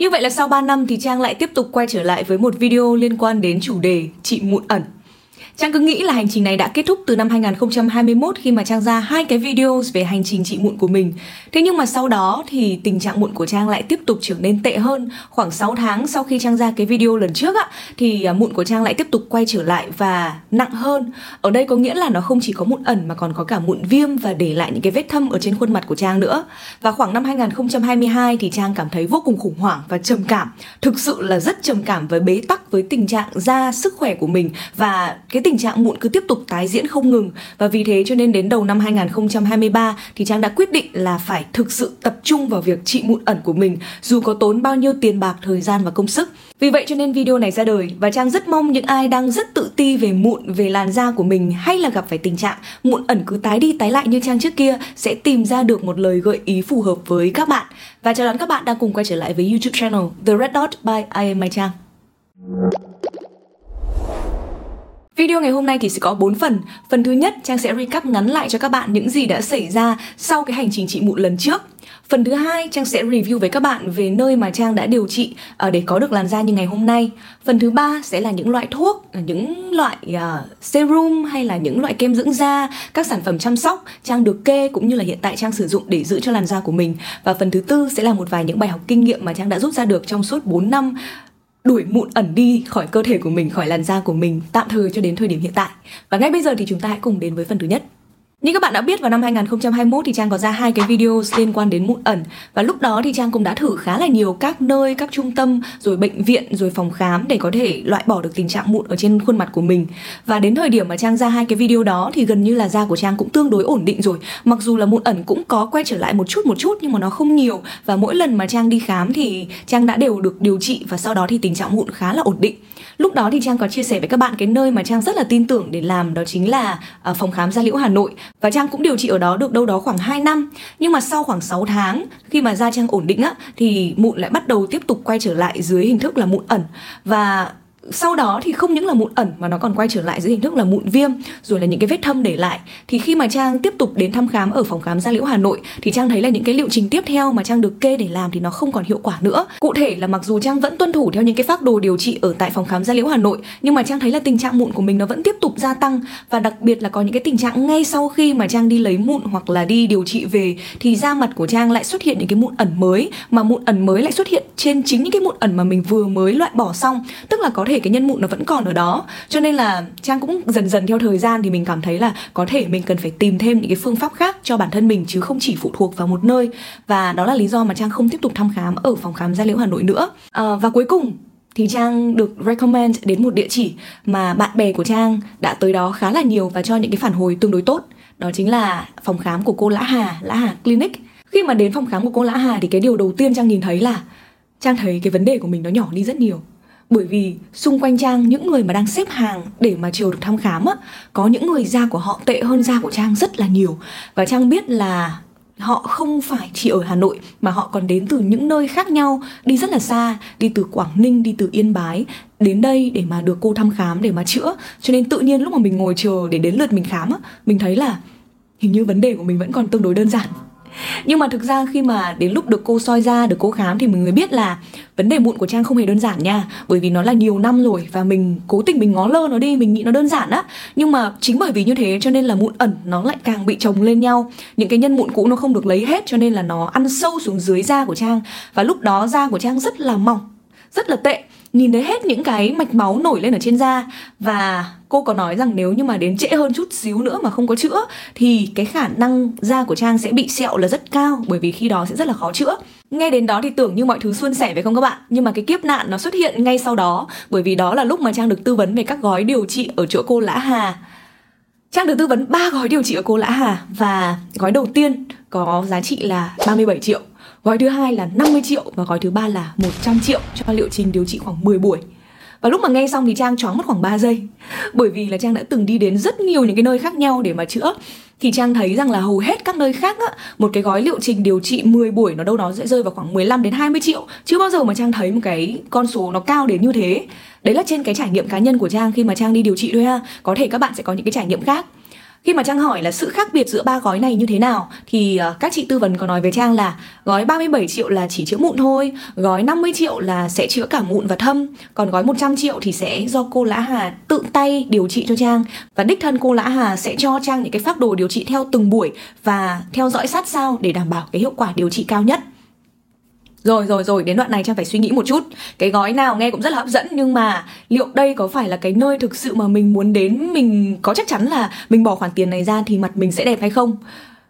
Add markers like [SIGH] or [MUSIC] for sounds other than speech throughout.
Như vậy là sau 3 năm thì Trang lại tiếp tục quay trở lại với một video liên quan đến chủ đề chị mụn ẩn. Trang cứ nghĩ là hành trình này đã kết thúc từ năm 2021 khi mà Trang ra hai cái video về hành trình trị mụn của mình. Thế nhưng mà sau đó thì tình trạng mụn của Trang lại tiếp tục trở nên tệ hơn. Khoảng 6 tháng sau khi Trang ra cái video lần trước á, thì à, mụn của Trang lại tiếp tục quay trở lại và nặng hơn. Ở đây có nghĩa là nó không chỉ có mụn ẩn mà còn có cả mụn viêm và để lại những cái vết thâm ở trên khuôn mặt của Trang nữa. Và khoảng năm 2022 thì Trang cảm thấy vô cùng khủng hoảng và trầm cảm. Thực sự là rất trầm cảm với bế tắc với tình trạng da sức khỏe của mình và cái tình trạng mụn cứ tiếp tục tái diễn không ngừng và vì thế cho nên đến đầu năm 2023 thì Trang đã quyết định là phải thực sự tập trung vào việc trị mụn ẩn của mình dù có tốn bao nhiêu tiền bạc, thời gian và công sức. Vì vậy cho nên video này ra đời và Trang rất mong những ai đang rất tự ti về mụn, về làn da của mình hay là gặp phải tình trạng mụn ẩn cứ tái đi tái lại như Trang trước kia sẽ tìm ra được một lời gợi ý phù hợp với các bạn. Và chào đón các bạn đang cùng quay trở lại với YouTube channel The Red Dot by I Am My Trang. Video ngày hôm nay thì sẽ có 4 phần. Phần thứ nhất, Trang sẽ recap ngắn lại cho các bạn những gì đã xảy ra sau cái hành trình trị mụn lần trước. Phần thứ hai, Trang sẽ review với các bạn về nơi mà Trang đã điều trị ờ, để có được làn da như ngày hôm nay. Phần thứ ba sẽ là những loại thuốc, những loại uh, serum hay là những loại kem dưỡng da, các sản phẩm chăm sóc Trang được kê cũng như là hiện tại Trang sử dụng để giữ cho làn da của mình. Và phần thứ tư sẽ là một vài những bài học kinh nghiệm mà Trang đã rút ra được trong suốt 4 năm đuổi mụn ẩn đi khỏi cơ thể của mình, khỏi làn da của mình tạm thời cho đến thời điểm hiện tại. Và ngay bây giờ thì chúng ta hãy cùng đến với phần thứ nhất. Như các bạn đã biết vào năm 2021 thì Trang có ra hai cái video liên quan đến mụn ẩn và lúc đó thì Trang cũng đã thử khá là nhiều các nơi, các trung tâm rồi bệnh viện rồi phòng khám để có thể loại bỏ được tình trạng mụn ở trên khuôn mặt của mình. Và đến thời điểm mà Trang ra hai cái video đó thì gần như là da của Trang cũng tương đối ổn định rồi. Mặc dù là mụn ẩn cũng có quay trở lại một chút một chút nhưng mà nó không nhiều và mỗi lần mà Trang đi khám thì Trang đã đều được điều trị và sau đó thì tình trạng mụn khá là ổn định. Lúc đó thì Trang có chia sẻ với các bạn cái nơi mà Trang rất là tin tưởng để làm đó chính là uh, phòng khám da liễu Hà Nội và Trang cũng điều trị ở đó được đâu đó khoảng 2 năm. Nhưng mà sau khoảng 6 tháng khi mà da Trang ổn định á thì mụn lại bắt đầu tiếp tục quay trở lại dưới hình thức là mụn ẩn và sau đó thì không những là mụn ẩn mà nó còn quay trở lại dưới hình thức là mụn viêm, rồi là những cái vết thâm để lại. Thì khi mà trang tiếp tục đến thăm khám ở phòng khám da liễu hà nội thì trang thấy là những cái liệu trình tiếp theo mà trang được kê để làm thì nó không còn hiệu quả nữa. Cụ thể là mặc dù trang vẫn tuân thủ theo những cái phác đồ điều trị ở tại phòng khám da liễu hà nội, nhưng mà trang thấy là tình trạng mụn của mình nó vẫn tiếp tục gia tăng. Và đặc biệt là có những cái tình trạng ngay sau khi mà trang đi lấy mụn hoặc là đi điều trị về thì da mặt của trang lại xuất hiện những cái mụn ẩn mới. Mà mụn ẩn mới lại xuất hiện trên chính những cái mụn ẩn mà mình vừa mới loại bỏ xong. Tức là có thể thể cái nhân mụn nó vẫn còn ở đó cho nên là trang cũng dần dần theo thời gian thì mình cảm thấy là có thể mình cần phải tìm thêm những cái phương pháp khác cho bản thân mình chứ không chỉ phụ thuộc vào một nơi và đó là lý do mà trang không tiếp tục thăm khám ở phòng khám da liễu hà nội nữa à, và cuối cùng thì Trang được recommend đến một địa chỉ mà bạn bè của Trang đã tới đó khá là nhiều và cho những cái phản hồi tương đối tốt. Đó chính là phòng khám của cô Lã Hà, Lã Hà Clinic. Khi mà đến phòng khám của cô Lã Hà thì cái điều đầu tiên Trang nhìn thấy là Trang thấy cái vấn đề của mình nó nhỏ đi rất nhiều bởi vì xung quanh trang những người mà đang xếp hàng để mà chiều được thăm khám á có những người da của họ tệ hơn da của trang rất là nhiều và trang biết là họ không phải chỉ ở Hà Nội mà họ còn đến từ những nơi khác nhau, đi rất là xa, đi từ Quảng Ninh, đi từ Yên Bái đến đây để mà được cô thăm khám để mà chữa. Cho nên tự nhiên lúc mà mình ngồi chờ để đến lượt mình khám á, mình thấy là hình như vấn đề của mình vẫn còn tương đối đơn giản nhưng mà thực ra khi mà đến lúc được cô soi ra, được cô khám thì mình mới biết là vấn đề mụn của trang không hề đơn giản nha. Bởi vì nó là nhiều năm rồi và mình cố tình mình ngó lơ nó đi, mình nghĩ nó đơn giản á. Nhưng mà chính bởi vì như thế cho nên là mụn ẩn nó lại càng bị chồng lên nhau. Những cái nhân mụn cũ nó không được lấy hết cho nên là nó ăn sâu xuống dưới da của trang. Và lúc đó da của trang rất là mỏng, rất là tệ nhìn thấy hết những cái mạch máu nổi lên ở trên da. Và cô có nói rằng nếu như mà đến trễ hơn chút xíu nữa mà không có chữa, thì cái khả năng da của trang sẽ bị sẹo là rất cao, bởi vì khi đó sẽ rất là khó chữa. Nghe đến đó thì tưởng như mọi thứ suôn sẻ phải không các bạn? Nhưng mà cái kiếp nạn nó xuất hiện ngay sau đó, bởi vì đó là lúc mà trang được tư vấn về các gói điều trị ở chỗ cô lã hà. Trang được tư vấn 3 gói điều trị ở cô Lã Hà và gói đầu tiên có giá trị là 37 triệu. Gói thứ hai là 50 triệu và gói thứ ba là 100 triệu cho liệu trình điều trị khoảng 10 buổi. Và lúc mà nghe xong thì Trang choáng mất khoảng 3 giây. Bởi vì là Trang đã từng đi đến rất nhiều những cái nơi khác nhau để mà chữa. Thì Trang thấy rằng là hầu hết các nơi khác á, Một cái gói liệu trình điều trị 10 buổi nó đâu đó sẽ rơi vào khoảng 15 đến 20 triệu. Chưa bao giờ mà Trang thấy một cái con số nó cao đến như thế. Đấy là trên cái trải nghiệm cá nhân của Trang khi mà Trang đi điều trị thôi ha. Có thể các bạn sẽ có những cái trải nghiệm khác. Khi mà Trang hỏi là sự khác biệt giữa ba gói này như thế nào thì ờ, các chị tư vấn có nói với Trang là gói 37 triệu là chỉ chữa mụn thôi, gói 50 triệu là sẽ chữa cả mụn và thâm, còn gói 100 triệu thì sẽ do cô Lã Hà tự tay điều trị cho Trang và đích thân cô Lã Hà sẽ cho Trang những cái phác đồ điều trị theo từng buổi và theo dõi sát sao để đảm bảo cái hiệu quả điều trị cao nhất. Rồi rồi rồi, đến đoạn này Trang phải suy nghĩ một chút. Cái gói nào nghe cũng rất là hấp dẫn Nhưng mà liệu đây có phải là cái nơi thực sự mà mình muốn đến? Mình có chắc chắn là mình bỏ khoản tiền này ra thì mặt mình sẽ đẹp hay không?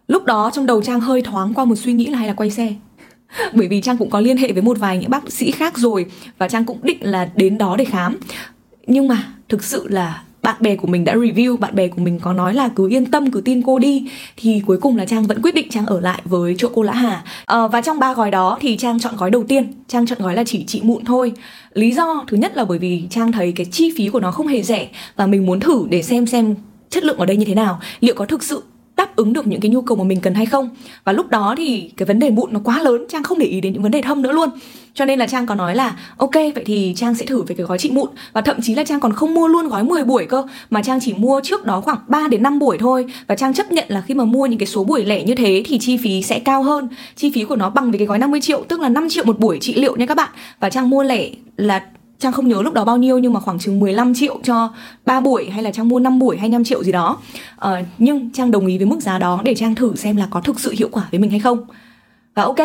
Lúc đó trong đầu Trang hơi thoáng qua một suy nghĩ là hay là quay xe. [LAUGHS] Bởi vì Trang cũng có liên hệ với một vài những bác sĩ khác rồi Và Trang cũng định là đến đó để khám. Nhưng mà thực sự là bạn bè của mình đã review bạn bè của mình có nói là cứ yên tâm cứ tin cô đi thì cuối cùng là trang vẫn quyết định trang ở lại với chỗ cô lã hà. À, và trong ba gói đó thì trang chọn gói đầu tiên. Trang chọn gói là chỉ trị mụn thôi. Lý do thứ nhất là bởi vì trang thấy cái chi phí của nó không hề rẻ và mình muốn thử để xem xem chất lượng ở đây như thế nào liệu có thực sự đáp ứng được những cái nhu cầu mà mình cần hay không. Và lúc đó thì cái vấn đề mụn nó quá lớn, trang không để ý đến những vấn đề thâm nữa luôn. Cho nên là trang có nói là, ok, vậy thì trang sẽ thử về cái gói trị mụn. Và thậm chí là trang còn không mua luôn gói 10 buổi cơ, mà trang chỉ mua trước đó khoảng 3 đến 5 buổi thôi. Và trang chấp nhận là khi mà mua những cái số buổi lẻ như thế thì chi phí sẽ cao hơn. Chi phí của nó bằng với cái gói 50 triệu, tức là 5 triệu một buổi trị liệu nha các bạn. Và trang mua lẻ là Trang không nhớ lúc đó bao nhiêu nhưng mà khoảng chừng 15 triệu cho 3 buổi hay là Trang mua 5 buổi hay 5 triệu gì đó. Uh, Nhưng Trang đồng ý với mức giá đó để Trang thử xem là có thực sự hiệu quả với mình hay không. Và ok,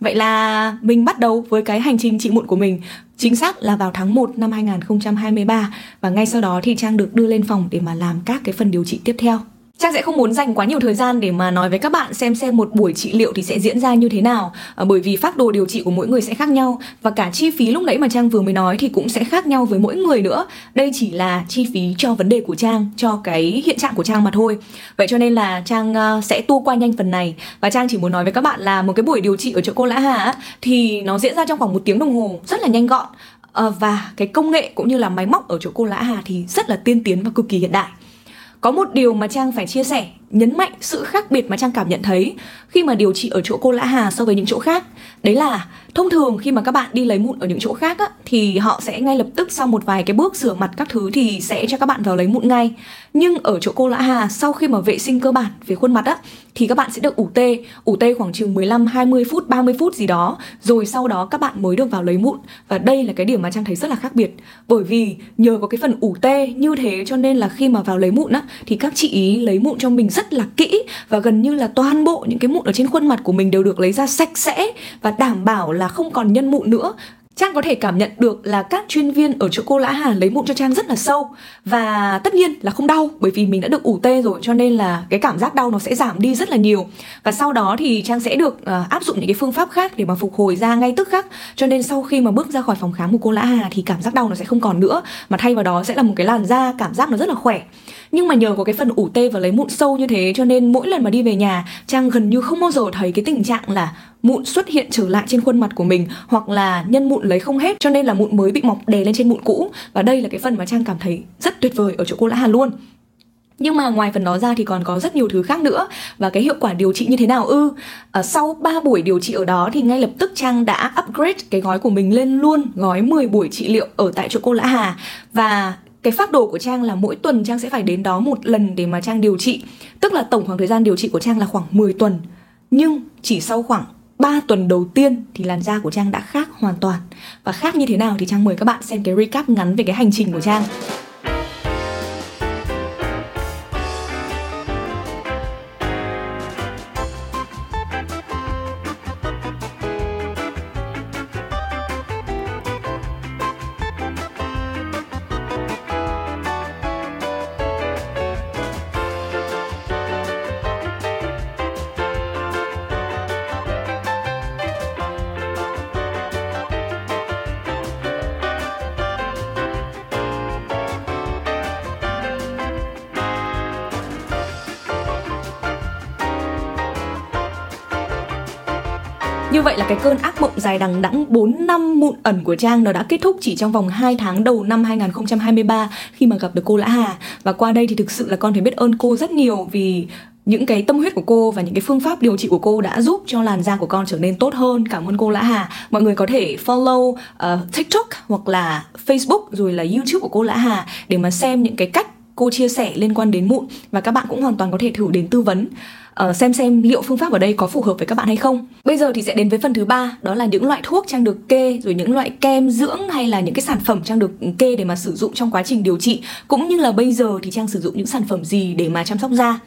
vậy là mình bắt đầu với cái hành trình trị mụn của mình. Chính xác là vào tháng 1 năm 2023 Và ngay sau đó thì Trang được đưa lên phòng để mà làm các cái phần điều trị tiếp theo. Trang sẽ không muốn dành quá nhiều thời gian để mà nói với các bạn xem xem một buổi trị liệu thì sẽ diễn ra như thế nào à, bởi vì phác đồ điều trị của mỗi người sẽ khác nhau và cả chi phí lúc nãy mà Trang vừa mới nói thì cũng sẽ khác nhau với mỗi người nữa. Đây chỉ là chi phí cho vấn đề của Trang, cho cái hiện trạng của Trang mà thôi. Vậy cho nên là Trang ờ, sẽ tua qua nhanh phần này và Trang chỉ muốn nói với các bạn là một cái buổi điều trị ở chỗ cô Lã Hà thì nó diễn ra trong khoảng một tiếng đồng hồ rất là nhanh gọn ờ, và cái công nghệ cũng như là máy móc ở chỗ cô Lã Hà thì rất là tiên tiến và cực kỳ hiện đại. Có một điều mà Trang phải chia sẻ, nhấn mạnh sự khác biệt mà Trang cảm nhận thấy khi mà điều trị ở chỗ cô Lã Hà so với những chỗ khác. Đấy là thông thường khi mà các bạn đi lấy mụn ở những chỗ khác á, thì họ sẽ ngay lập tức sau một vài cái bước rửa mặt các thứ thì sẽ cho các bạn vào lấy mụn ngay. Nhưng ở chỗ cô Lã Hà sau khi mà vệ sinh cơ bản về khuôn mặt á thì các bạn sẽ được ủ tê, ủ tê khoảng chừng 15 20 phút, 30 phút gì đó, rồi sau đó các bạn mới được vào lấy mụn. Và đây là cái điểm mà Trang thấy rất là khác biệt. Bởi vì nhờ có cái phần ủ tê như thế cho nên là khi mà vào lấy mụn á thì các chị ý lấy mụn cho mình rất là kỹ và gần như là toàn bộ những cái mụn ở trên khuôn mặt của mình đều được lấy ra sạch sẽ và đảm bảo là không còn nhân mụn nữa. Trang có thể cảm nhận được là các chuyên viên ở chỗ cô Lã Hà lấy mụn cho Trang rất là sâu. Và tất nhiên là không đau bởi vì mình đã được ủ tê rồi cho nên là cái cảm giác đau nó sẽ giảm đi rất là nhiều. Và sau đó thì Trang sẽ được uh, áp dụng những cái phương pháp khác để mà phục hồi da ngay tức khắc. Cho nên sau khi mà bước ra khỏi phòng khám của cô Lã Hà thì cảm giác đau nó sẽ không còn nữa. Mà thay vào đó sẽ là một cái làn da cảm giác nó rất là khỏe. Nhưng mà nhờ có cái phần ủ tê và lấy mụn sâu như thế cho nên mỗi lần mà đi về nhà trang gần như không bao giờ thấy cái tình trạng là mụn xuất hiện trở lại trên khuôn mặt của mình hoặc là nhân mụn lấy không hết cho nên là mụn mới bị mọc đè lên trên mụn cũ. Và đây là cái phần mà trang cảm thấy rất tuyệt vời ở chỗ cô lã hà luôn. Nhưng mà ngoài phần đó ra thì còn có rất nhiều thứ khác nữa. Và cái hiệu quả điều trị như thế nào ư? À, sau 3 buổi điều trị ở đó thì ngay lập tức trang đã upgrade cái gói của mình lên luôn gói 10 buổi trị liệu ở tại chỗ cô lã hà. Và cái phác đồ của Trang là mỗi tuần Trang sẽ phải đến đó một lần để mà Trang điều trị. Tức là tổng khoảng thời gian điều trị của Trang là khoảng 10 tuần. Nhưng chỉ sau khoảng 3 tuần đầu tiên thì làn da của Trang đã khác hoàn toàn. Và khác như thế nào thì Trang mời các bạn xem cái recap ngắn về cái hành trình của Trang. Như vậy là cái cơn ác mộng dài đằng đẵng 4 năm mụn ẩn của Trang nó đã kết thúc chỉ trong vòng 2 tháng đầu năm 2023 khi mà gặp được cô Lã Hà. Và qua đây thì thực sự là con phải biết ơn cô rất nhiều vì những cái tâm huyết của cô và những cái phương pháp điều trị của cô đã giúp cho làn da của con trở nên tốt hơn. Cảm ơn cô lã hà. Mọi người có thể follow uh, tiktok hoặc là facebook rồi là youtube của cô lã hà để mà xem những cái cách cô chia sẻ liên quan đến mụn. Và các bạn cũng hoàn toàn có thể thử đến tư vấn uh, xem xem liệu phương pháp ở đây có phù hợp với các bạn hay không. Bây giờ thì sẽ đến với phần thứ ba, đó là những loại thuốc trang được kê rồi những loại kem dưỡng hay là những cái sản phẩm trang được kê để mà sử dụng trong quá trình điều trị cũng như là bây giờ thì trang sử dụng những sản phẩm gì để mà chăm sóc da.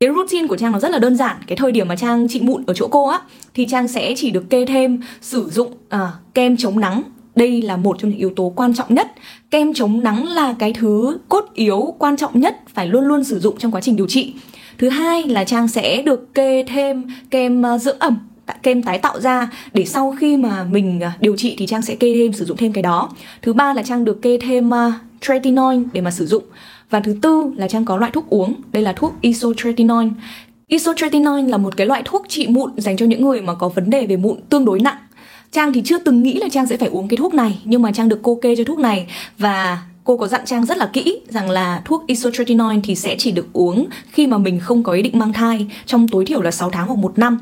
Cái routine của Trang nó rất là đơn giản Cái thời điểm mà Trang trị mụn ở chỗ cô á Thì Trang sẽ chỉ được kê thêm sử dụng à, kem chống nắng đây là một trong những yếu tố quan trọng nhất kem chống nắng là cái thứ cốt yếu quan trọng nhất phải luôn luôn sử dụng trong quá trình điều trị thứ hai là trang sẽ được kê thêm kem ờ, dưỡng ẩm kem tái tạo ra để sau khi mà mình ờ, điều trị thì trang sẽ kê thêm sử dụng thêm cái đó. Thứ ba là trang được kê thêm uh, tretinoin để mà sử dụng. Và thứ tư là trang có loại thuốc uống đây là thuốc isotretinoin. Isotretinoin là một cái loại thuốc trị mụn dành cho những người mà có vấn đề về mụn tương đối nặng. Trang thì chưa từng nghĩ là Trang sẽ phải uống cái thuốc này nhưng mà Trang được cô kê cho thuốc này. Và cô có dặn Trang rất là kỹ rằng là thuốc isotretinoin thì sẽ chỉ được uống khi mà mình không có ý định mang thai trong tối thiểu là 6 tháng hoặc một năm.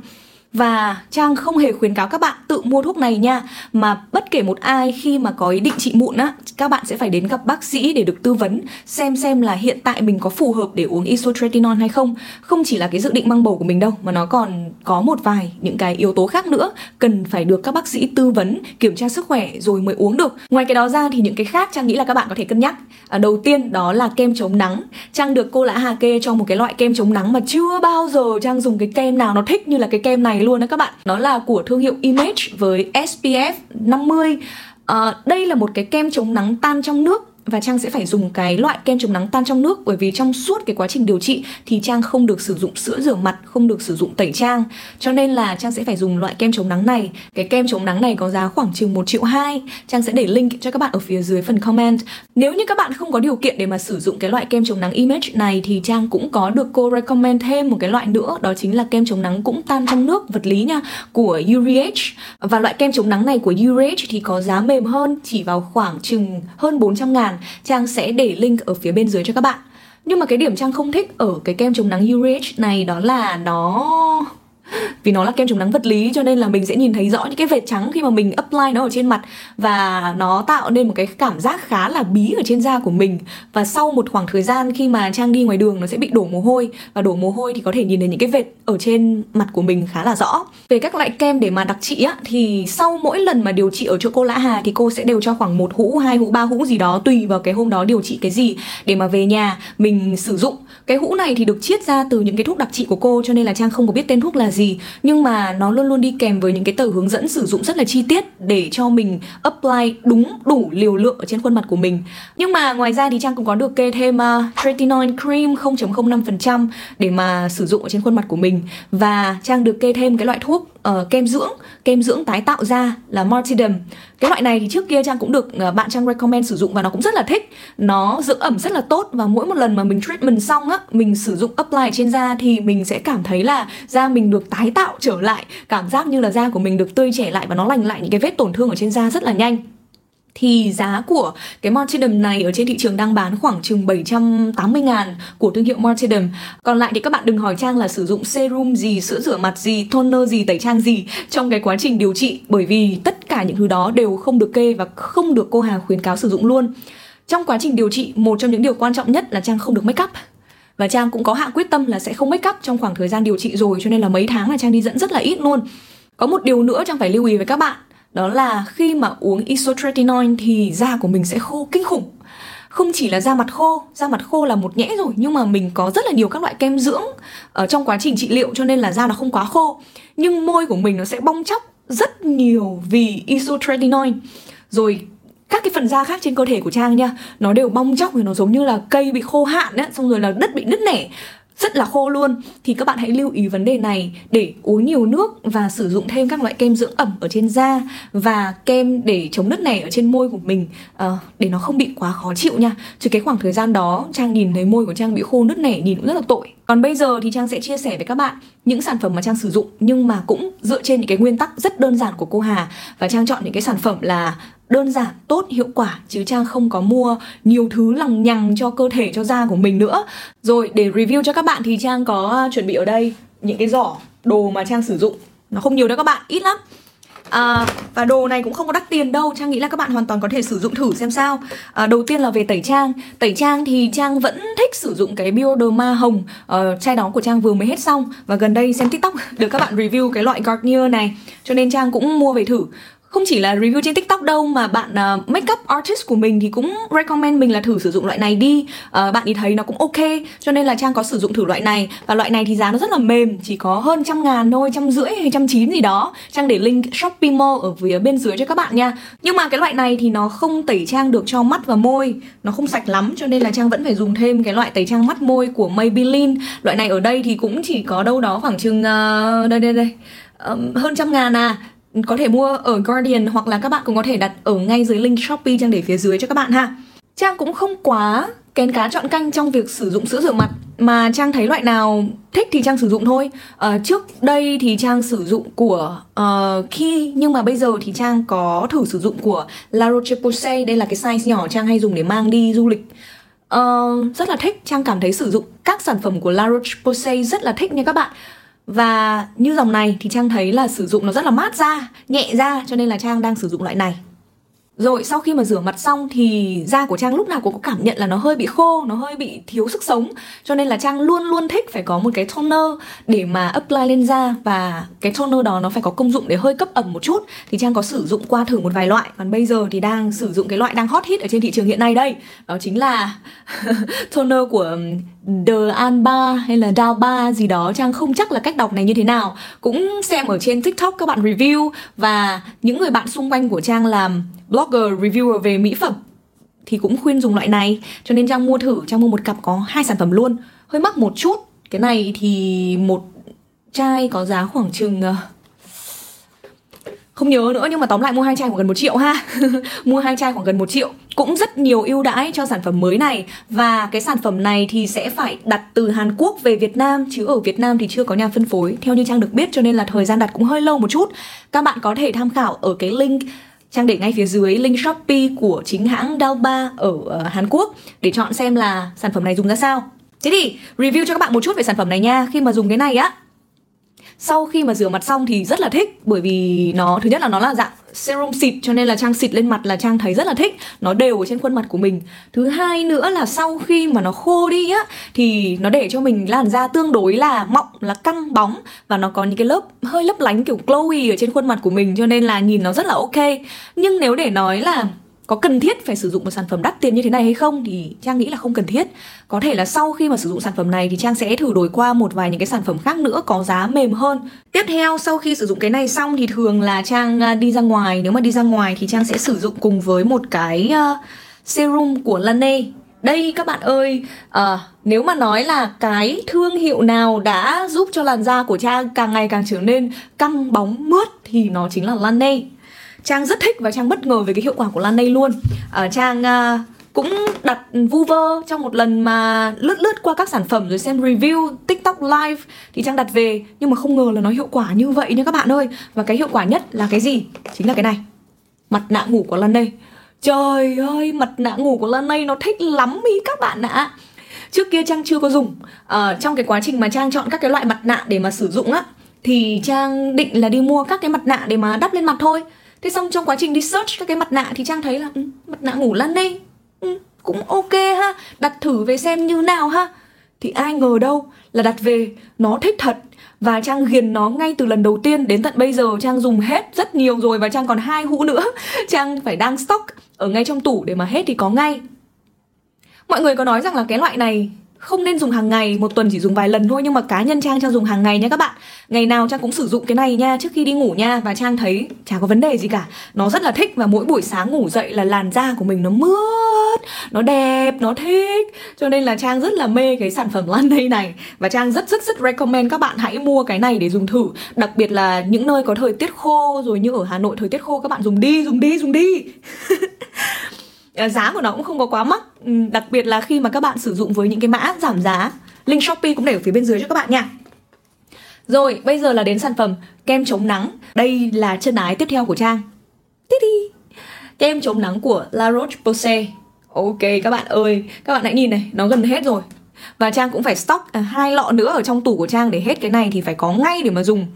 Và Trang không hề khuyến cáo các bạn tự mua thuốc này nha, Mà bất kể một ai khi mà có ý định trị mụn á các bạn sẽ phải đến gặp bác sĩ để được tư vấn Xem xem là hiện tại mình có phù hợp để uống isotretinoin hay không. Không chỉ là cái dự định mang bầu của mình đâu Mà nó còn có một vài những cái yếu tố khác nữa Cần phải được các bác sĩ tư vấn, kiểm tra sức khỏe rồi mới uống được. Ngoài cái đó ra thì những cái khác Trang nghĩ là các bạn có thể cân nhắc. À, Đầu tiên đó là kem chống nắng. Trang được cô Lã Hà kê cho một cái loại kem chống nắng mà chưa bao giờ Trang dùng cái kem nào nó thích như là cái kem này này luôn đó các bạn. Nó là của thương hiệu Image với SPF 50 à, đây là một cái kem chống nắng tan trong nước và Trang sẽ phải dùng cái loại kem chống nắng tan trong nước bởi vì trong suốt cái quá trình điều trị thì Trang không được sử dụng sữa rửa mặt, không được sử dụng tẩy trang. Cho nên là Trang sẽ phải dùng loại kem chống nắng này. Cái kem chống nắng này có giá khoảng chừng 1 triệu 2. Trang sẽ để link cho các bạn ở phía dưới phần comment. Nếu như các bạn không có điều kiện để mà sử dụng cái loại kem chống nắng Image này thì Trang cũng có được cô recommend thêm một cái loại nữa đó chính là kem chống nắng cũng tan trong nước vật lý nha của URH. Và loại kem chống nắng này của URH thì có giá mềm hơn chỉ vào khoảng chừng hơn 400 ngàn Trang sẽ để link ở phía bên dưới cho các bạn. Nhưng mà cái điểm Trang không thích ở cái kem chống nắng URH này đó là nó, vì nó là kem chống nắng vật lý cho nên là mình sẽ nhìn thấy rõ những cái vệt trắng khi mà mình apply nó ở trên mặt và nó tạo nên một cái cảm giác khá là bí ở trên da của mình. Và sau một khoảng thời gian khi mà trang đi ngoài đường, nó sẽ bị đổ mồ hôi. Và đổ mồ hôi thì có thể nhìn thấy những cái vệt ở trên mặt của mình khá là rõ. Về các loại kem để mà đặc trị á thì sau mỗi lần mà điều trị ở chỗ cô lã hà thì cô sẽ đều cho khoảng một hũ hai hũ ba hũ gì đó tùy vào cái hôm đó điều trị cái gì để mà về nhà mình sử dụng. Cái hũ này thì được chiết ra từ những cái thuốc đặc trị của cô cho nên là trang không có biết tên thuốc là gì. Nhưng mà nó luôn luôn đi kèm với những cái tờ hướng dẫn sử dụng rất là chi tiết để cho mình apply đúng đủ liều lượng ở trên khuôn mặt của mình. Nhưng mà ngoài ra thì trang cũng có được kê thêm uh, tretinoin cream 0.05% để mà sử dụng ở trên khuôn mặt của mình và trang được kê thêm cái loại thuốc uh, kem dưỡng kem dưỡng tái tạo ra là Martyrdom. Cái loại này thì trước kia trang cũng được uh, bạn trang recommend sử dụng và nó cũng rất là thích. Nó dưỡng ẩm rất là tốt và mỗi một lần mà mình treatment xong á mình sử dụng apply trên da thì mình sẽ cảm thấy là da mình được tái tạo trở lại. Cảm giác như là da của mình được tươi trẻ lại và nó lành lại những cái vết tổn thương ở trên da rất là nhanh thì giá của cái Martyrdom này ở trên thị trường đang bán khoảng chừng 780 ngàn của thương hiệu Martyrdom. Còn lại thì các bạn đừng hỏi Trang là sử dụng serum gì, sữa rửa mặt gì, toner gì, tẩy trang gì trong cái quá trình điều trị Bởi vì tất cả những thứ đó đều không được kê và không được cô Hà khuyến cáo sử dụng luôn. Trong quá trình điều trị, một trong những điều quan trọng nhất là Trang không được make up. Và Trang cũng có hạ quyết tâm là sẽ không make up trong khoảng thời gian điều trị rồi cho nên là mấy tháng là Trang đi dẫn rất là ít luôn. Có một điều nữa Trang phải lưu ý với các bạn đó là khi mà uống isotretinoin thì da của mình sẽ khô kinh khủng. Không chỉ là da mặt khô, da mặt khô là một nhẽ rồi, nhưng mà mình có rất là nhiều các loại kem dưỡng ở trong quá trình trị liệu, cho nên là da nó không quá khô. Nhưng môi của mình nó sẽ bong chóc rất nhiều vì isotretinoin. Rồi các cái phần da khác trên cơ thể của trang nha, nó đều bong chóc thì nó giống như là cây bị khô hạn á, xong rồi là đất bị nứt nẻ rất là khô luôn. Thì các bạn hãy lưu ý vấn đề này để uống nhiều nước và sử dụng thêm các loại kem dưỡng ẩm ở trên da và kem để chống nứt nẻ ở trên môi của mình uh, để nó không bị quá khó chịu nha. Chứ cái khoảng thời gian đó trang nhìn thấy môi của trang bị khô nứt nẻ nhìn cũng rất là tội. Còn bây giờ thì trang sẽ chia sẻ với các bạn những sản phẩm mà trang sử dụng nhưng mà cũng dựa trên những cái nguyên tắc rất đơn giản của cô hà. Và trang chọn những cái sản phẩm là đơn giản tốt hiệu quả chứ trang không có mua nhiều thứ lằng nhằng cho cơ thể cho da của mình nữa. Rồi để review cho các bạn thì trang có chuẩn bị ở đây những cái giỏ đồ mà trang sử dụng. Nó không nhiều đâu các bạn ít lắm. À, và đồ này cũng không có đắt tiền đâu. Trang nghĩ là các bạn hoàn toàn có thể sử dụng thử xem sao. À, đầu tiên là về tẩy trang. Tẩy trang thì trang vẫn thích sử dụng cái bioderma hồng. Uh, chai đó của trang vừa mới hết xong. Và gần đây xem tiktok [LAUGHS] được các bạn review cái loại garnier này. Cho nên trang cũng mua về thử không chỉ là review trên tiktok đâu mà bạn ờ, uh, makeup artist của mình thì cũng recommend mình là thử sử dụng loại này đi. Uh, bạn ý thấy nó cũng ok cho nên là trang có sử dụng thử loại này. Và loại này thì giá nó rất là mềm chỉ có hơn trăm ngàn thôi trăm rưỡi hay trăm chín gì đó. Trang để link shopee mall ở phía bên dưới cho các bạn nha. Nhưng mà cái loại này thì nó không tẩy trang được cho mắt và môi. Nó không sạch lắm cho nên là trang vẫn phải dùng thêm cái loại tẩy trang mắt môi của maybelline. Loại này ở đây thì cũng chỉ có đâu đó khoảng chừng uh, đây đây đây um, hơn trăm ngàn à có thể mua ở Guardian hoặc là các bạn cũng có thể đặt ở ngay dưới link Shopee Trang để phía dưới cho các bạn ha. Trang cũng không quá kén cá chọn canh trong việc sử dụng sữa rửa mặt mà Trang thấy loại nào thích thì Trang sử dụng thôi. À, trước đây thì Trang sử dụng của uh, nhưng mà bây giờ thì Trang có thử sử dụng của La Roche-Posay. Đây là cái size nhỏ Trang hay dùng để mang đi du lịch. Uh, rất là thích Trang cảm thấy sử dụng các sản phẩm của La Roche-Posay rất là thích nha các bạn và như dòng này thì Trang thấy là sử dụng nó rất là mát da, nhẹ da cho nên là Trang đang sử dụng loại này. Rồi sau khi mà rửa mặt xong thì da của Trang lúc nào cũng có cảm nhận là nó hơi bị khô, nó hơi bị thiếu sức sống. Cho nên là Trang luôn luôn thích phải có một cái toner để mà apply lên da Và cái toner đó nó phải có công dụng để hơi cấp ẩm một chút. Thì Trang có sử dụng qua thử một vài loại. Còn bây giờ thì đang sử dụng cái loại đang hot hit ở trên thị trường hiện nay đây. Đó chính là [LAUGHS] toner của The Alba hay là Dalba gì đó. Trang không chắc là cách đọc này như thế nào. Cũng xem ở trên TikTok các bạn review. Và những người bạn xung quanh của Trang làm blogger, reviewer về mỹ phẩm thì cũng khuyên dùng loại này. Cho nên trang mua thử, trang mua một cặp có hai sản phẩm luôn. Hơi mắc một chút, cái này thì một chai có giá khoảng chừng ờ, không nhớ nữa nhưng mà tóm lại mua hai chai khoảng gần một triệu ha. [LAUGHS] Mua hai chai khoảng gần một triệu, cũng rất nhiều ưu đãi cho sản phẩm mới này. Và cái sản phẩm này thì sẽ phải đặt từ Hàn Quốc về Việt Nam, chứ ở Việt Nam thì chưa có nhà phân phối, theo như Trang được biết, cho nên là thời gian đặt cũng hơi lâu một chút. Các bạn có thể tham khảo ở cái link Trang để ngay phía dưới link Shopee của chính hãng Dalba ở uh, Hàn Quốc để chọn xem là sản phẩm này dùng ra sao. Thế thì review cho các bạn một chút về sản phẩm này nha. Khi mà dùng cái này á sau khi mà rửa mặt xong thì rất là thích, bởi vì nó, thứ nhất là nó là dạng serum xịt, cho nên là trang xịt lên mặt là trang thấy rất là thích. Nó đều ở trên khuôn mặt của mình. Thứ hai nữa là sau khi mà nó khô đi á, thì nó để cho mình làn da tương đối là mọng, là căng bóng. Và nó có những cái lớp hơi lấp lánh kiểu glowy ở trên khuôn mặt của mình, cho nên là nhìn nó rất là ok. Nhưng nếu để nói là có cần thiết phải sử dụng một sản phẩm đắt tiền như thế này hay không thì trang nghĩ là không cần thiết. Có thể là sau khi mà sử dụng sản phẩm này thì trang sẽ thử đổi qua một vài những cái sản phẩm khác nữa có giá mềm hơn. Tiếp theo sau khi sử dụng cái này xong thì thường là trang à, đi ra ngoài. Nếu mà đi ra ngoài thì trang sẽ sử dụng cùng với một cái uh, serum của Laneige. Đây các bạn ơi à, nếu mà nói là cái thương hiệu nào đã giúp cho làn da của trang càng ngày càng trở nên căng bóng mướt thì nó chính là Laneige. Trang rất thích và Trang bất ngờ về cái hiệu quả của Laneige luôn. Ở Trang uh, cũng đặt vu vơ trong một lần mà lướt lướt qua các sản phẩm rồi xem review tiktok live thì trang đặt về nhưng mà không ngờ là nó hiệu quả như vậy nha các bạn ơi. Và cái hiệu quả nhất là cái gì? Chính là cái này mặt nạ ngủ của Laneige trời ơi mặt nạ ngủ của Laneige nó thích lắm ý các bạn ạ. Trước kia trang chưa có dùng. À, trong cái quá trình mà trang chọn các cái loại mặt nạ để mà sử dụng á thì trang định là đi mua các cái mặt nạ để mà đắp lên mặt thôi thế xong trong quá trình đi search các cái mặt nạ thì trang thấy là ừ, mặt nạ ngủ lăn đây. Ừ, cũng ok ha. Đặt thử về xem như nào ha. Thì ai ngờ đâu là đặt về, nó thích thật. Và trang ghiền nó ngay từ lần đầu tiên. Đến tận bây giờ trang dùng hết rất nhiều rồi và trang còn hai hũ nữa. [LAUGHS] Trang phải đang stock ở ngay trong tủ để mà hết thì có ngay. Mọi người có nói rằng là cái loại này không nên dùng hàng ngày, một tuần chỉ dùng vài lần thôi, nhưng mà cá nhân trang trang dùng hàng ngày nha các bạn. Ngày nào trang cũng sử dụng cái này nha, trước khi đi ngủ nha, và trang thấy chả có vấn đề gì cả. Nó rất là thích và mỗi buổi sáng ngủ dậy là làn da của mình nó mướt, nó đẹp, nó thích. Cho nên là trang rất là mê cái sản phẩm lan đây này. Và trang rất rất rất recommend các bạn hãy mua cái này để dùng thử. Đặc biệt là những nơi có thời tiết khô, rồi như ở Hà Nội thời tiết khô, các bạn dùng đi dùng đi dùng đi. [LAUGHS] Ờ, giá của nó cũng không có quá mắc. Ừ, đặc biệt là khi mà các bạn sử dụng với những cái mã giảm giá, link shopee cũng để ở phía bên dưới cho các bạn nha. Rồi, bây giờ là đến sản phẩm kem chống nắng. Đây là chân ái tiếp theo của trang. Tít kem chống nắng của La Roche Posay ok, các bạn ơi, các bạn hãy nhìn này, nó gần hết rồi. Và trang cũng phải stock à, hai lọ nữa ở trong tủ của trang để hết cái này thì phải có ngay để mà dùng.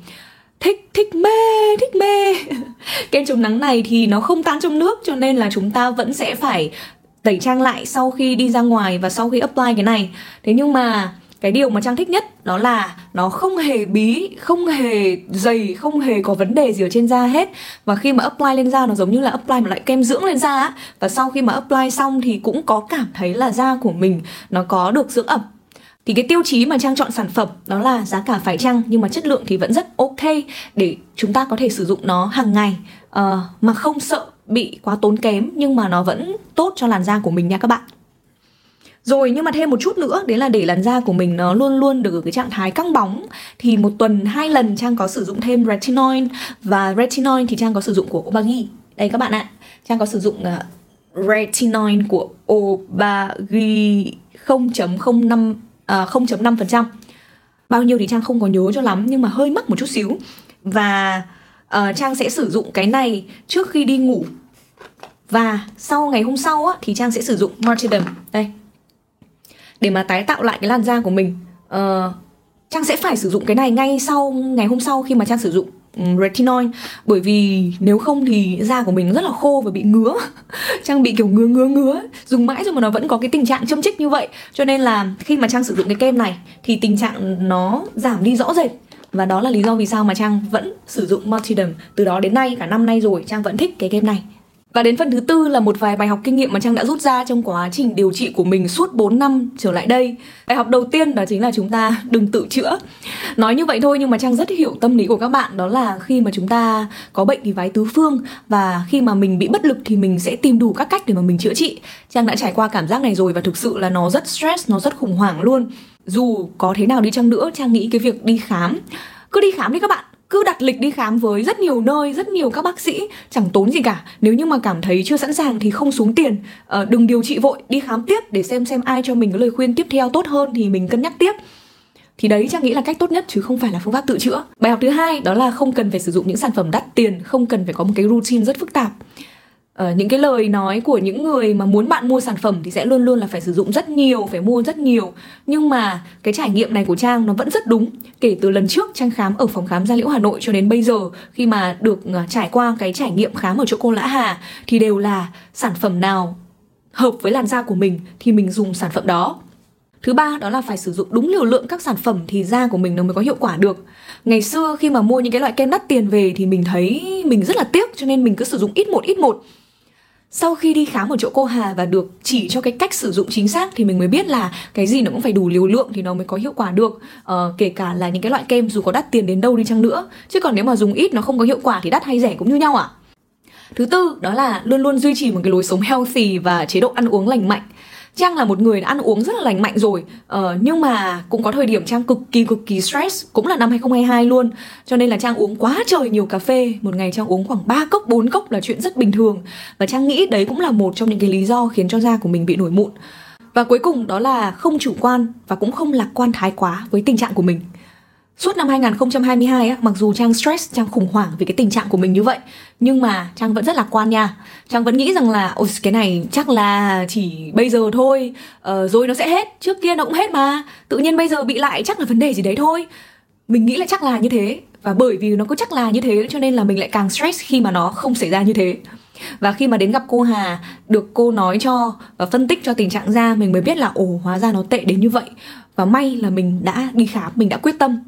Thích thích mê thích mê. [LAUGHS] kem chống nắng này thì nó không tan trong nước, cho nên là chúng ta vẫn sẽ phải tẩy trang lại sau khi đi ra ngoài và sau khi apply cái này. Thế nhưng mà cái điều mà trang thích nhất đó là nó không hề bí, không hề dày, không hề có vấn đề gì ở trên da hết. Và khi mà apply lên da, nó giống như là apply một loại kem dưỡng lên da á. Và sau khi mà apply xong thì cũng có cảm thấy là da của mình nó có được dưỡng ẩm thì cái tiêu chí mà trang chọn sản phẩm đó là giá cả phải chăng nhưng mà chất lượng thì vẫn rất ok để chúng ta có thể sử dụng nó hàng ngày. Uh, mà không sợ bị quá tốn kém nhưng mà nó vẫn tốt cho làn da của mình nha các bạn. Rồi nhưng mà thêm một chút nữa đấy là để làn da của mình nó luôn luôn được ở cái trạng thái căng bóng. Thì một tuần hai lần trang có sử dụng thêm retinol và retinol thì trang có sử dụng của Obagi. Đây các bạn ạ trang có sử dụng uh, retinol của Obagi 0.05 À, uh, 0.5% bao nhiêu thì trang không có nhớ cho lắm nhưng mà hơi mắc một chút xíu. Và uh, trang sẽ sử dụng cái này trước khi đi ngủ. Và sau ngày hôm sau á, thì trang sẽ sử dụng martyrdom. Đây. Để mà tái tạo lại cái làn da của mình uh, trang sẽ phải sử dụng cái này ngay sau ngày hôm sau khi mà trang sử dụng. Ừ, retinol bởi vì nếu không thì da của mình rất là khô và bị ngứa. [LAUGHS] Trang bị kiểu ngứa ngứa ngứa dùng mãi rồi mà nó vẫn có cái tình trạng châm chích như vậy. Cho nên là khi mà trang sử dụng cái kem này thì tình trạng nó giảm đi rõ rệt. Và đó là lý do vì sao mà trang vẫn sử dụng multidem. Từ đó đến nay, cả năm nay rồi, trang vẫn thích cái kem này và đến phần thứ tư là một vài bài học kinh nghiệm mà Trang đã rút ra trong quá trình điều trị của mình suốt 4 năm trở lại đây. Bài học đầu tiên đó chính là chúng ta đừng tự chữa. Nói như vậy thôi nhưng mà Trang rất hiểu tâm lý của các bạn đó là khi mà chúng ta có bệnh thì vái tứ phương và khi mà mình bị bất lực thì mình sẽ tìm đủ các cách để mà mình chữa trị. Trang đã trải qua cảm giác này rồi và thực sự là nó rất stress, nó rất khủng hoảng luôn. Dù có thế nào đi chăng nữa, Trang nghĩ cái việc đi khám cứ đi khám đi các bạn cứ đặt lịch đi khám với rất nhiều nơi rất nhiều các bác sĩ chẳng tốn gì cả. Nếu như mà cảm thấy chưa sẵn sàng thì không xuống tiền. Uh, đừng điều trị vội đi khám tiếp để xem xem ai cho mình cái lời khuyên tiếp theo tốt hơn thì mình cân nhắc tiếp. Thì đấy trang nghĩ là cách tốt nhất chứ không phải là phương pháp tự chữa. Bài học thứ hai đó là không cần phải sử dụng những sản phẩm đắt tiền không cần phải có một cái routine rất phức tạp uh, những cái lời nói của những người mà muốn bạn mua sản phẩm thì sẽ luôn luôn là phải sử dụng rất nhiều phải mua rất nhiều. Nhưng mà cái trải nghiệm này của trang nó vẫn rất đúng. Kể từ lần trước trang khám ở phòng khám gia liễu hà nội cho đến bây giờ khi mà được uh, trải qua cái trải nghiệm khám ở chỗ cô lã hà thì đều là sản phẩm nào hợp với làn da của mình thì mình dùng sản phẩm đó. Thứ ba đó là phải sử dụng đúng liều lượng các sản phẩm thì da của mình nó mới có hiệu quả được. Ngày xưa khi mà mua những cái loại kem đắt tiền về thì mình thấy mình rất là tiếc cho nên mình cứ sử dụng ít một ít một sau khi đi khám ở chỗ cô Hà và được chỉ cho cái cách sử dụng chính xác thì mình mới biết là cái gì nó cũng phải đủ liều lượng thì nó mới có hiệu quả được. Ờ, kể cả là những cái loại kem dù có đắt tiền đến đâu đi chăng nữa. Chứ còn nếu mà dùng ít nó không có hiệu quả thì đắt hay rẻ cũng như nhau à thứ tư đó là luôn luôn duy trì một cái lối sống healthy và chế độ ăn uống lành mạnh. Trang là một người đã ăn uống rất là lành mạnh rồi. Uh, Nhưng mà cũng có thời điểm Trang cực kỳ cực kỳ stress. Cũng là năm 2022 luôn. Cho nên là Trang uống quá trời nhiều cà phê. Một ngày Trang uống khoảng 3 cốc 4 cốc là chuyện rất bình thường. Và Trang nghĩ đấy cũng là một trong những cái lý do khiến cho da của mình bị nổi mụn. Và cuối cùng đó là không chủ quan và cũng không lạc quan thái quá với tình trạng của mình. Suốt năm 2022 á, mặc dù Trang stress, Trang khủng hoảng vì cái tình trạng của mình như vậy Nhưng mà Trang vẫn rất lạc quan nha. Trang vẫn nghĩ rằng là Ôi cái này chắc là chỉ bây giờ thôi ờ, Rồi nó sẽ hết, trước kia nó cũng hết mà. Tự nhiên bây giờ bị lại chắc là vấn đề gì đấy thôi. Mình nghĩ là chắc là như thế. Và bởi vì nó cứ chắc là như thế cho nên là mình lại càng stress khi mà nó không xảy ra như thế. Và khi mà đến gặp cô Hà được cô nói cho và phân tích cho tình trạng da mình mới biết là ồ hóa ra nó tệ đến như vậy và may là mình đã đi khám, mình đã quyết tâm.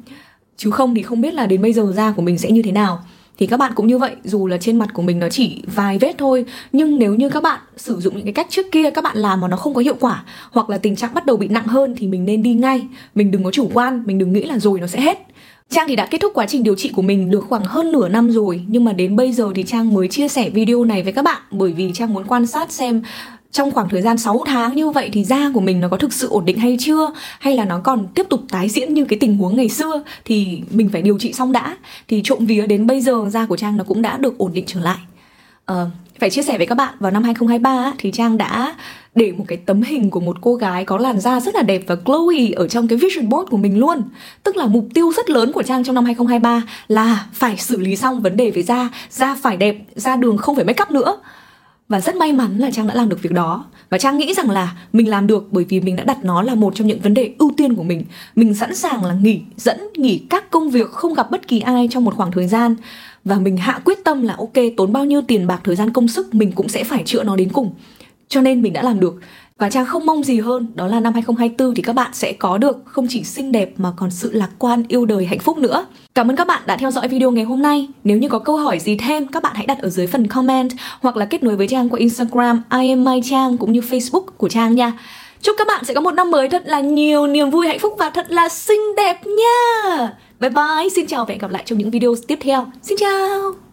Chứ không thì không biết là đến bây giờ da của mình sẽ như thế nào. Thì các bạn cũng như vậy, dù là trên mặt của mình nó chỉ vài vết thôi, nhưng nếu như các bạn sử dụng những cái cách trước kia, các bạn làm mà nó không có hiệu quả, hoặc là tình trạng bắt đầu bị nặng hơn thì mình nên đi ngay. Mình đừng có chủ quan, mình đừng nghĩ là rồi nó sẽ hết. Trang thì đã kết thúc quá trình điều trị của mình được khoảng hơn nửa năm rồi, Nhưng mà đến bây giờ thì Trang mới chia sẻ video này với các bạn, Bởi vì Trang muốn quan sát xem trong khoảng thời gian 6 tháng như vậy thì da của mình nó có thực sự ổn định hay chưa? Hay là nó còn tiếp tục tái diễn như cái tình huống ngày xưa? Thì mình phải điều trị xong đã. Thì trộm vía đến bây giờ da của trang nó cũng đã được ổn định trở lại. Uh, phải chia sẻ với các bạn vào năm 2023 thì trang đã để một cái tấm hình của một cô gái có làn da rất là đẹp và glowy ở trong cái vision board của mình luôn. Tức là mục tiêu rất lớn của Trang trong năm 2023 là phải xử lý xong vấn đề về da, da phải đẹp, da đường không phải make up nữa và rất may mắn là Trang đã làm được việc đó. Và Trang nghĩ rằng là mình làm được bởi vì mình đã đặt nó là một trong những vấn đề ưu tiên của mình. Mình sẵn sàng là nghỉ dẫn, nghỉ các công việc, không gặp bất kỳ ai trong một khoảng thời gian. Và mình hạ quyết tâm là ok, tốn bao nhiêu tiền bạc, thời gian, công sức, mình cũng sẽ phải chữa nó đến cùng. Cho nên mình đã làm được và Trang không mong gì hơn đó là năm 2024 thì các bạn sẽ có được không chỉ xinh đẹp mà còn sự lạc quan, yêu đời, hạnh phúc nữa. Cảm ơn các bạn đã theo dõi video ngày hôm nay. Nếu như có câu hỏi gì thêm, các bạn hãy đặt ở dưới phần comment hoặc là kết nối với Trang qua Instagram I am my Trang cũng như Facebook của Trang nha. Chúc các bạn sẽ có một năm mới thật là nhiều niềm vui, hạnh phúc và thật là xinh đẹp nha. Bye bye, xin chào và hẹn gặp lại trong những video tiếp theo. Xin chào.